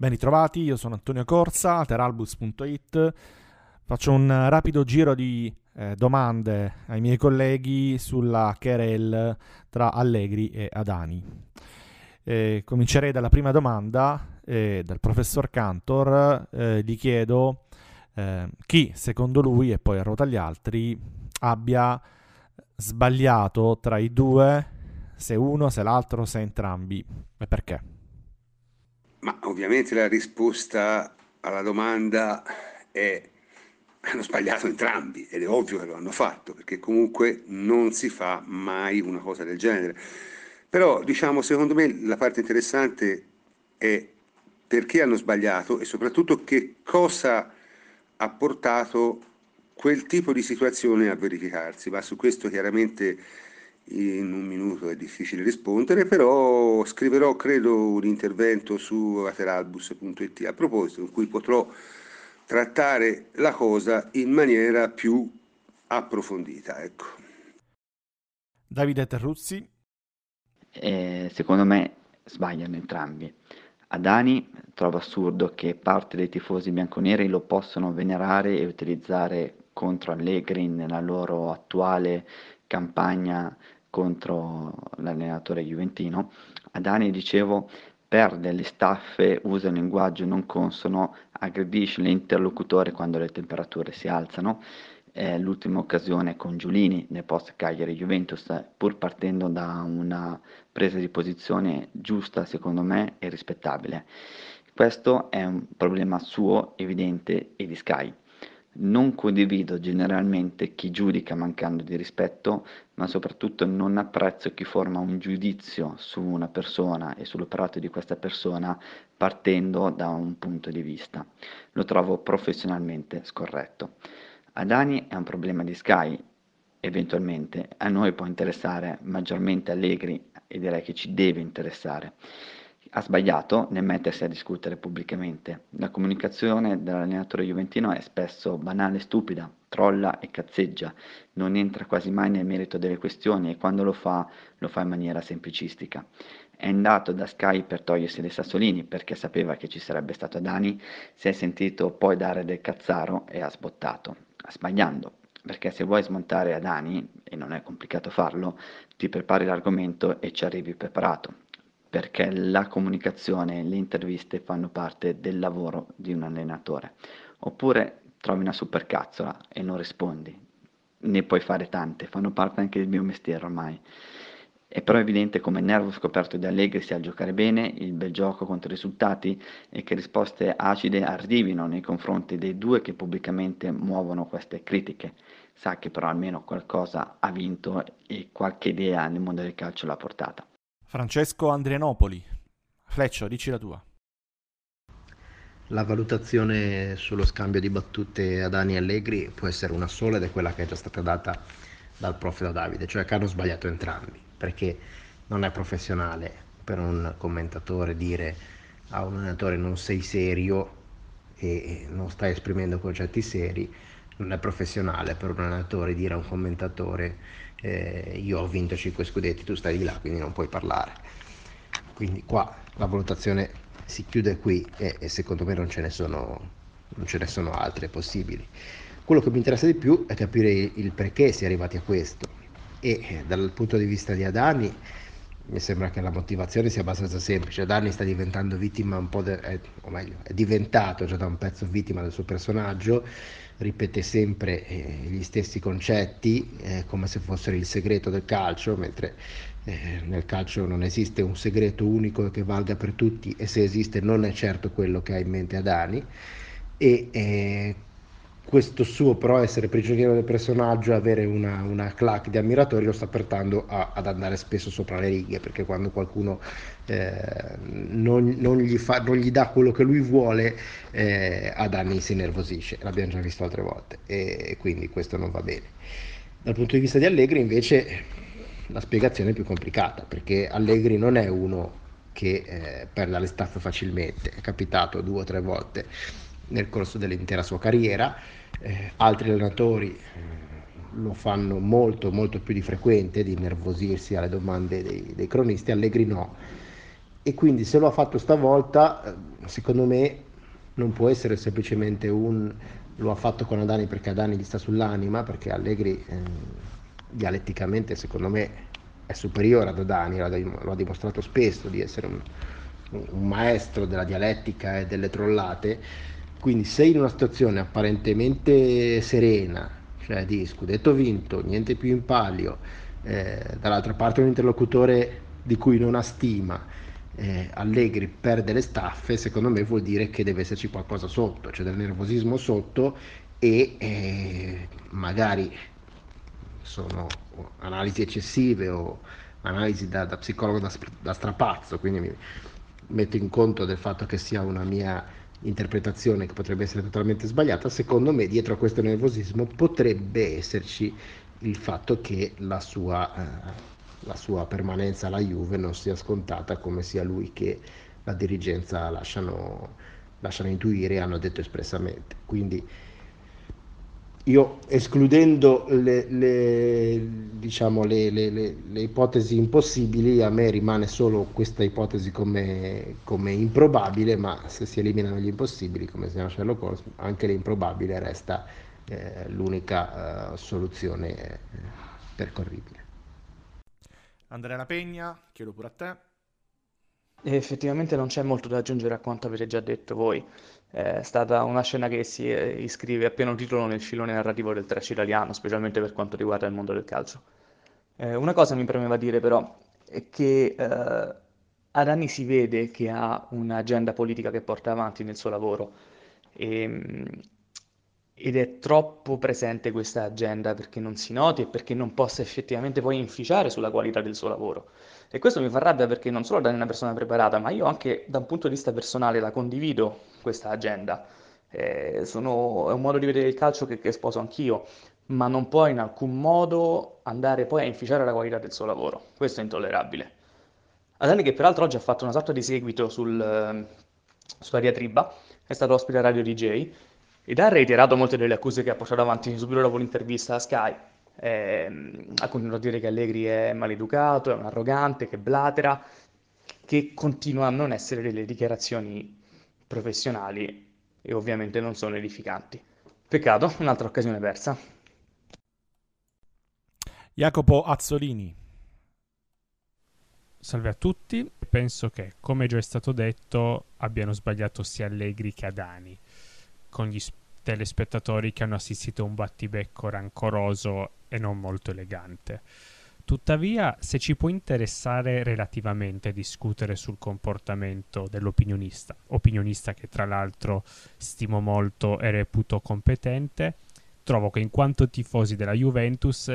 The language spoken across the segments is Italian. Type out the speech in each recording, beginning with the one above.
Ben ritrovati, io sono Antonio Corsa, alteralbus.it. Faccio un rapido giro di eh, domande ai miei colleghi sulla querel tra Allegri e Adani. Eh, comincerei dalla prima domanda eh, dal professor Cantor. Eh, gli chiedo eh, chi, secondo lui, e poi a ruota agli altri, abbia sbagliato tra i due, se uno, se l'altro, se entrambi, e perché. Ma ovviamente la risposta alla domanda è hanno sbagliato entrambi ed è ovvio che lo hanno fatto perché comunque non si fa mai una cosa del genere. Però diciamo secondo me la parte interessante è perché hanno sbagliato e soprattutto che cosa ha portato quel tipo di situazione a verificarsi, ma su questo chiaramente in un minuto è difficile rispondere, però scriverò credo un intervento su ateralbus.it a proposito in cui potrò trattare la cosa in maniera più approfondita. Ecco. Davide Terruzzi. Eh, secondo me sbagliano entrambi. Adani trova assurdo che parte dei tifosi bianconeri lo possano venerare e utilizzare contro Allegri nella loro attuale campagna contro l'allenatore juventino, Adani, dicevo, perde le staffe, usa un linguaggio non consono, aggredisce l'interlocutore quando le temperature si alzano. È l'ultima occasione con Giulini nel post Cagliari Juventus, pur partendo da una presa di posizione giusta, secondo me, e rispettabile. Questo è un problema suo, evidente, e di Sky. Non condivido generalmente chi giudica mancando di rispetto, ma soprattutto non apprezzo chi forma un giudizio su una persona e sull'operato di questa persona partendo da un punto di vista. Lo trovo professionalmente scorretto. A Dani è un problema di Sky, eventualmente, a noi può interessare maggiormente Allegri e direi che ci deve interessare ha sbagliato nel mettersi a discutere pubblicamente. La comunicazione dell'allenatore juventino è spesso banale e stupida, trolla e cazzeggia, non entra quasi mai nel merito delle questioni e quando lo fa lo fa in maniera semplicistica. È andato da Sky per togliersi dei sassolini perché sapeva che ci sarebbe stato Dani, si è sentito poi dare del cazzaro e ha sbottato, sbagliando. Perché se vuoi smontare Adani, e non è complicato farlo, ti prepari l'argomento e ci arrivi preparato perché la comunicazione e le interviste fanno parte del lavoro di un allenatore. Oppure trovi una supercazzola e non rispondi. Ne puoi fare tante, fanno parte anche del mio mestiere ormai. È però evidente come il nervo scoperto di Allegri sia giocare bene, il bel gioco contro i risultati e che risposte acide arrivino nei confronti dei due che pubblicamente muovono queste critiche. Sa che però almeno qualcosa ha vinto e qualche idea nel mondo del calcio l'ha portata. Francesco Andrianopoli. Fleccio, dici la tua. La valutazione sullo scambio di battute a Dani Allegri può essere una sola ed è quella che è già stata data dal prof da Davide, cioè che hanno sbagliato entrambi, perché non è professionale per un commentatore dire a un allenatore non sei serio e non stai esprimendo concetti seri, non è professionale per un allenatore dire a un commentatore eh, io ho vinto 5 scudetti, tu stai di là, quindi non puoi parlare. Quindi qua la valutazione si chiude qui e, e secondo me non ce, ne sono, non ce ne sono altre possibili. Quello che mi interessa di più è capire il perché si è arrivati a questo e eh, dal punto di vista di Adani mi sembra che la motivazione sia abbastanza semplice. Adani sta diventando vittima un po', de, eh, o meglio, è diventato già da un pezzo vittima del suo personaggio ripete sempre eh, gli stessi concetti eh, come se fossero il segreto del calcio, mentre eh, nel calcio non esiste un segreto unico che valga per tutti e se esiste non è certo quello che ha in mente Adani. E eh, questo suo però essere prigioniero del personaggio, avere una, una clac di ammiratori lo sta portando a, ad andare spesso sopra le righe, perché quando qualcuno eh, non, non, gli fa, non, gli dà quello che lui vuole, eh, ad anni si nervosisce, l'abbiamo già visto altre volte e quindi questo non va bene. Dal punto di vista di Allegri invece la spiegazione è più complicata, perché Allegri non è uno che eh, perde le staffe facilmente, è capitato due o tre volte nel corso dell'intera sua carriera, eh, altri allenatori eh, lo fanno molto molto più di frequente di nervosirsi alle domande dei, dei cronisti, Allegri no. E quindi se lo ha fatto stavolta, eh, secondo me non può essere semplicemente un lo ha fatto con Adani perché Adani gli sta sull'anima, perché Allegri eh, dialetticamente secondo me è superiore ad Adani, lo ha dimostrato spesso di essere un, un maestro della dialettica e delle trollate, quindi sei in una situazione apparentemente serena, cioè di scudetto vinto, niente più in palio, eh, dall'altra parte un interlocutore di cui non ha stima, eh, Allegri perde le staffe, secondo me vuol dire che deve esserci qualcosa sotto, c'è del nervosismo sotto e eh, magari sono analisi eccessive o analisi da, da psicologo da, da, strapazzo, quindi mi metto in conto del fatto che sia una mia interpretazione che potrebbe essere totalmente sbagliata, secondo me dietro a questo nervosismo potrebbe esserci il fatto che la sua, eh, la sua permanenza alla Juve non sia scontata come sia lui che la dirigenza lasciano, lasciano intuire e hanno detto espressamente. Quindi io escludendo le, le, diciamo, le, le, ipotesi impossibili, a me rimane solo questa ipotesi come, come improbabile, ma se si eliminano gli impossibili, come si chiama Sherlock Holmes, anche l'improbabile resta eh, l'unica eh, soluzione eh, percorribile. Andrea La Pegna, chiedo pure a te. Effettivamente non c'è molto da aggiungere a quanto avete già detto voi. È stata una scena che si eh, iscrive a pieno titolo nel filone narrativo del trash italiano, specialmente per quanto riguarda il mondo del calcio. Eh, una cosa mi premeva dire però è che eh, ad anni si vede che ha un'agenda politica che porta avanti nel suo lavoro e, ehm, ed è troppo presente questa agenda perché non si noti e perché non possa effettivamente poi inficiare sulla qualità del suo lavoro. E questo mi fa rabbia perché non solo da una persona preparata, ma io anche da un punto di vista personale la condivido questa agenda. Eh, sono, è un modo di vedere il calcio che, che sposo anch'io, ma non può in alcun modo andare poi a inficiare la qualità del suo lavoro. Questo è intollerabile. Adani che peraltro oggi ha fatto una sorta di seguito sul, sulla diatriba, è stato ospite a Radio DJ ed ha reiterato molte delle accuse che ha portato avanti subito dopo l'intervista a Sky. Eh, ha continuato a dire che Allegri è maleducato, è un arrogante, che blatera, che continua a non essere delle dichiarazioni professionali e ovviamente non sono edificanti. Peccato, un'altra occasione persa. Jacopo Azzolini. Salve a tutti, penso che, come già è stato detto, abbiano sbagliato sia Allegri che Adani, con gli telespettatori che hanno assistito a un battibecco rancoroso e non molto elegante. Tuttavia, se ci può interessare relativamente discutere sul comportamento dell'opinionista, opinionista che tra l'altro stimo molto e reputo competente, trovo che in quanto tifosi della Juventus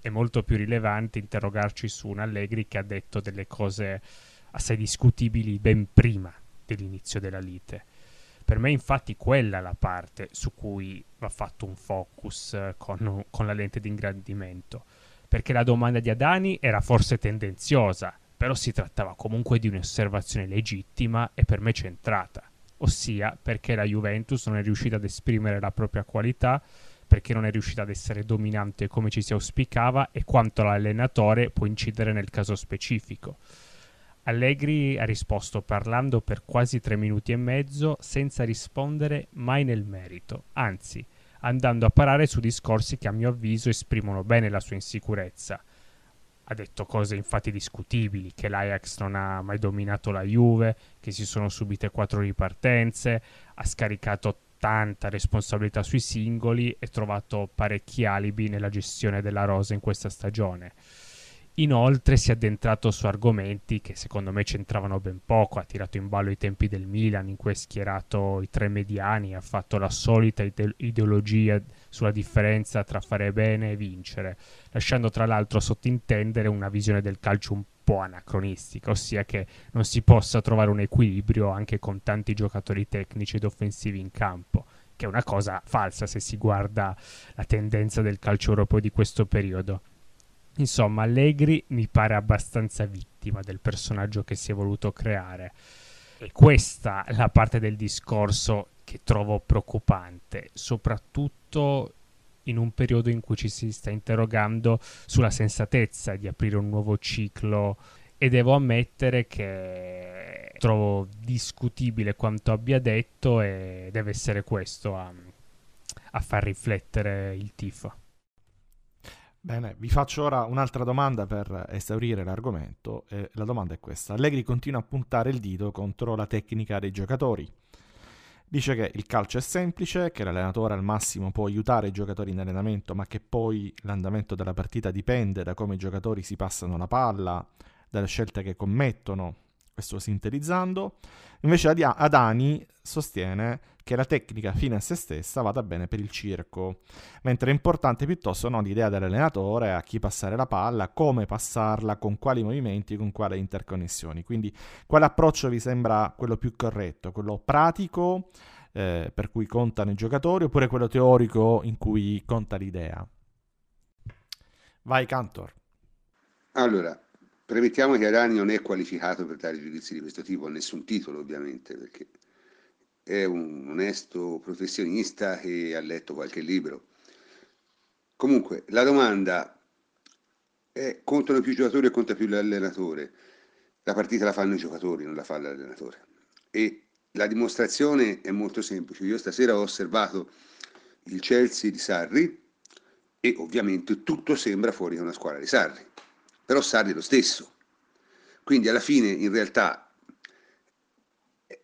è molto più rilevante interrogarci su un Allegri che ha detto delle cose assai discutibili ben prima dell'inizio della lite. Per me infatti quella è la parte su cui va fatto un focus con, con la lente di ingrandimento perché la domanda di Adani era forse tendenziosa, però si trattava comunque di un'osservazione legittima e per me centrata, ossia perché la Juventus non è riuscita ad esprimere la propria qualità, perché non è riuscita ad essere dominante come ci si auspicava e quanto l'allenatore può incidere nel caso specifico. Allegri ha risposto parlando per quasi tre minuti e mezzo senza rispondere mai nel merito, anzi andando a parare su discorsi che a mio avviso esprimono bene la sua insicurezza. Ha detto cose infatti discutibili, che l'Ajax non ha mai dominato la Juve, che si sono subite quattro ripartenze, ha scaricato tanta responsabilità sui singoli e trovato parecchi alibi nella gestione della rosa in questa stagione. Inoltre si è addentrato su argomenti che secondo me c'entravano ben poco, ha tirato in ballo i tempi del Milan in cui ha schierato i tre mediani, ha fatto la solita ide- ideologia sulla differenza tra fare bene e vincere, lasciando tra l'altro sottintendere una visione del calcio un po' anacronistica, ossia che non si possa trovare un equilibrio anche con tanti giocatori tecnici ed offensivi in campo che è una cosa falsa se si guarda la tendenza del calcio europeo di questo periodo. Insomma, Allegri mi pare abbastanza vittima del personaggio che si è voluto creare. E questa è la parte del discorso che trovo preoccupante, soprattutto in un periodo in cui ci si sta interrogando sulla sensatezza di aprire un nuovo ciclo e devo ammettere che trovo discutibile quanto abbia detto e deve essere questo a, a far riflettere il tifo. Bene, vi faccio ora un'altra domanda per esaurire l'argomento. Eh, la domanda è questa. Allegri continua a puntare il dito contro la tecnica dei giocatori. Dice che il calcio è semplice, che l'allenatore al massimo può aiutare i giocatori in allenamento, ma che poi l'andamento della partita dipende da come i giocatori si passano la palla, dalle scelte che commettono, questo sintetizzando. Invece Adani sostiene che la tecnica fine a se stessa vada bene per il circo, mentre è importante piuttosto no, l'idea dell'allenatore a chi passare la palla, come passarla, con quali movimenti, con quali interconnessioni. Quindi quale approccio vi sembra quello più corretto? Quello pratico, eh, per cui contano i giocatori, oppure quello teorico in cui conta l'idea? Vai Cantor. Allora, premettiamo che Adani non è qualificato per dare giudizi di questo tipo, a nessun titolo ovviamente, perché è un onesto professionista che ha letto qualche libro. Comunque, la domanda è contano più giocatori o conta più l'allenatore? La partita la fanno i giocatori, non la fa l'allenatore. E la dimostrazione è molto semplice. Io stasera ho osservato il Chelsea di Sarri e ovviamente tutto sembra fuori da una squadra di Sarri. Però Sarri è lo stesso. Quindi alla fine in realtà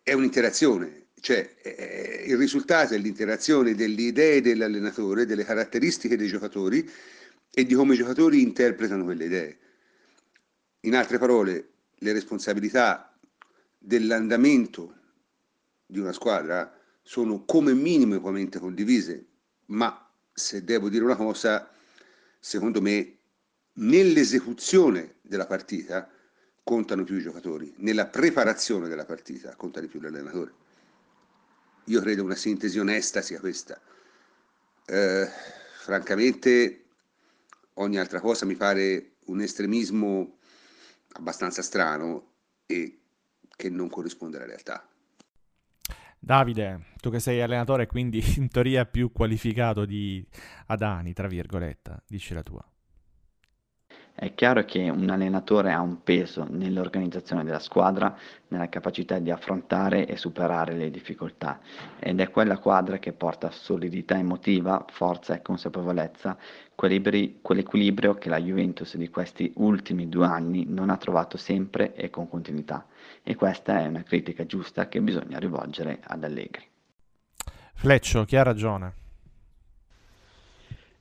è un'interazione, cioè eh, il risultato è l'interazione delle idee dell'allenatore, delle caratteristiche dei giocatori e di come i giocatori interpretano quelle idee. In altre parole, le responsabilità dell'andamento di una squadra sono come minimo equamente condivise, ma se devo dire una cosa, secondo me nell'esecuzione della partita contano più i giocatori, nella preparazione della partita conta di più l'allenatore. Io credo una sintesi onesta sia questa. Eh, francamente, ogni altra cosa mi pare un estremismo abbastanza strano e che non corrisponde alla realtà. Davide, tu che sei allenatore quindi in teoria più qualificato di Adani, tra virgolette, dici la tua. È chiaro che un allenatore ha un peso nell'organizzazione della squadra, nella capacità di affrontare e superare le difficoltà ed è quella quadra che porta solidità emotiva, forza e consapevolezza, quell'equilibrio che la Juventus di questi ultimi due anni non ha trovato sempre e con continuità. E questa è una critica giusta che bisogna rivolgere ad Allegri. Fleccio, chi ha ragione?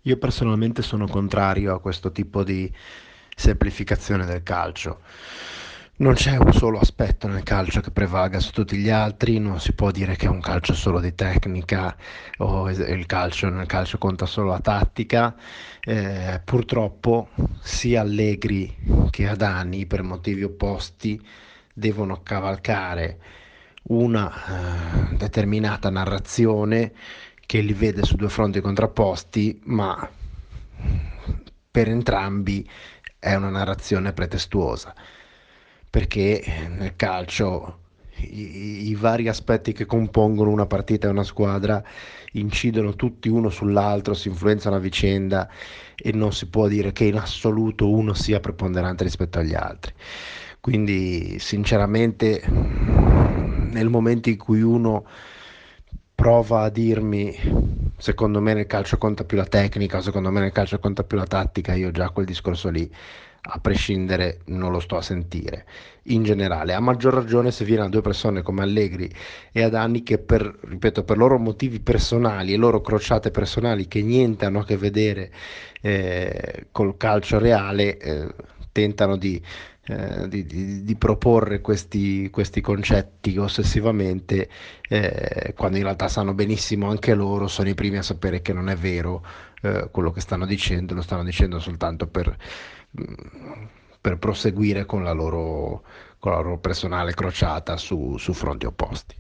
Io personalmente sono contrario a questo tipo di semplificazione del calcio. Non c'è un solo aspetto nel calcio che prevalga su tutti gli altri, non si può dire che è un calcio solo di tecnica o il calcio, nel calcio conta solo la tattica. Eh, purtroppo sia Allegri che Adani per motivi opposti devono cavalcare una eh, determinata narrazione che li vede su due fronti contrapposti, ma per entrambi è una narrazione pretestuosa, perché nel calcio i, i, vari aspetti che compongono una partita e una squadra incidono tutti uno sull'altro, si influenzano a vicenda e non si può dire che in assoluto uno sia preponderante rispetto agli altri. Quindi sinceramente nel momento in cui uno prova a dirmi secondo me nel calcio conta più la tecnica, secondo me nel calcio conta più la tattica, io già quel discorso lì a prescindere non lo sto a sentire. In generale a maggior ragione se viene a due persone come Allegri e Adani che per, ripeto, per loro motivi personali e loro crociate personali che niente hanno a che vedere eh, col calcio reale eh, tentano di eh, di, di, di, proporre questi, questi, concetti ossessivamente eh, quando in realtà sanno benissimo anche loro, sono i primi a sapere che non è vero eh, quello che stanno dicendo, lo stanno dicendo soltanto per, mm, per proseguire con la, loro, con la loro personale crociata su, su fronti opposti.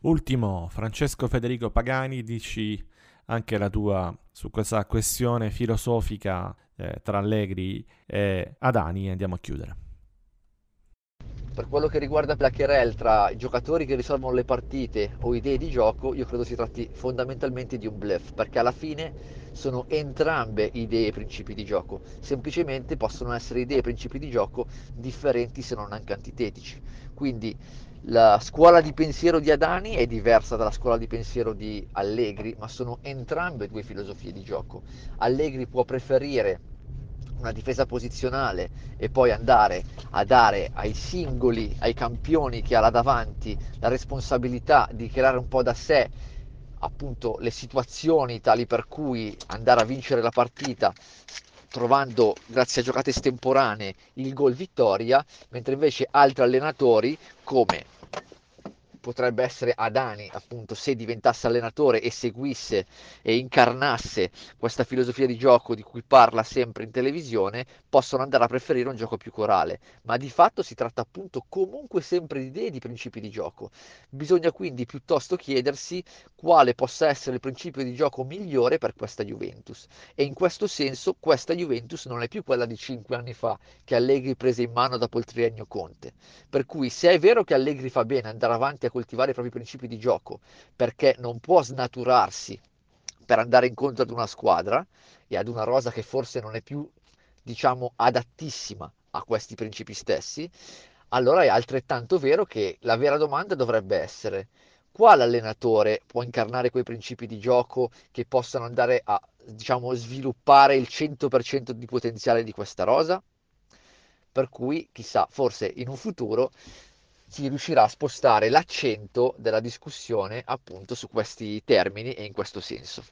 Ultimo, Francesco Federico Pagani, dici anche la tua su questa questione filosofica eh, tra Allegri e Adani e andiamo a chiudere. Per quello che riguarda la querel tra i giocatori che risolvono le partite o idee di gioco, io credo si tratti fondamentalmente di un bluff, perché alla fine sono entrambe idee e principi di gioco, semplicemente possono essere idee e principi di gioco differenti se non anche antitetici Quindi la scuola di pensiero di Adani è diversa dalla scuola di pensiero di Allegri, ma sono entrambe due filosofie di gioco. Allegri può preferire una difesa posizionale e poi andare a dare ai singoli, ai campioni che ha là davanti la responsabilità di creare un po' da sé appunto le situazioni tali per cui andare a vincere la partita trovando grazie a giocate estemporanee il gol vittoria, mentre invece altri allenatori come potrebbe essere Adani, appunto, se diventasse allenatore e seguisse e incarnasse questa filosofia di gioco di cui parla sempre in televisione, possono andare a preferire un gioco più corale. Ma di fatto si tratta appunto comunque sempre di idee e di principi di gioco. Bisogna quindi piuttosto chiedersi quale possa essere il principio di gioco migliore per questa Juventus. E in questo senso questa Juventus non è più quella di cinque anni fa che Allegri prese in mano dopo il triennio Conte. Per cui se è vero che Allegri fa bene andare avanti a coltivare i propri principi di gioco perché non può snaturarsi per andare incontro ad una squadra e ad una rosa che forse non è più, diciamo, adattissima a questi principi stessi, allora è altrettanto vero che la vera domanda dovrebbe essere quale allenatore può incarnare quei principi di gioco che possano andare a, diciamo, sviluppare il 100% di potenziale di questa rosa? Per cui, chissà, forse in un futuro si riuscirà a spostare l'accento della discussione appunto su questi termini e in questo senso.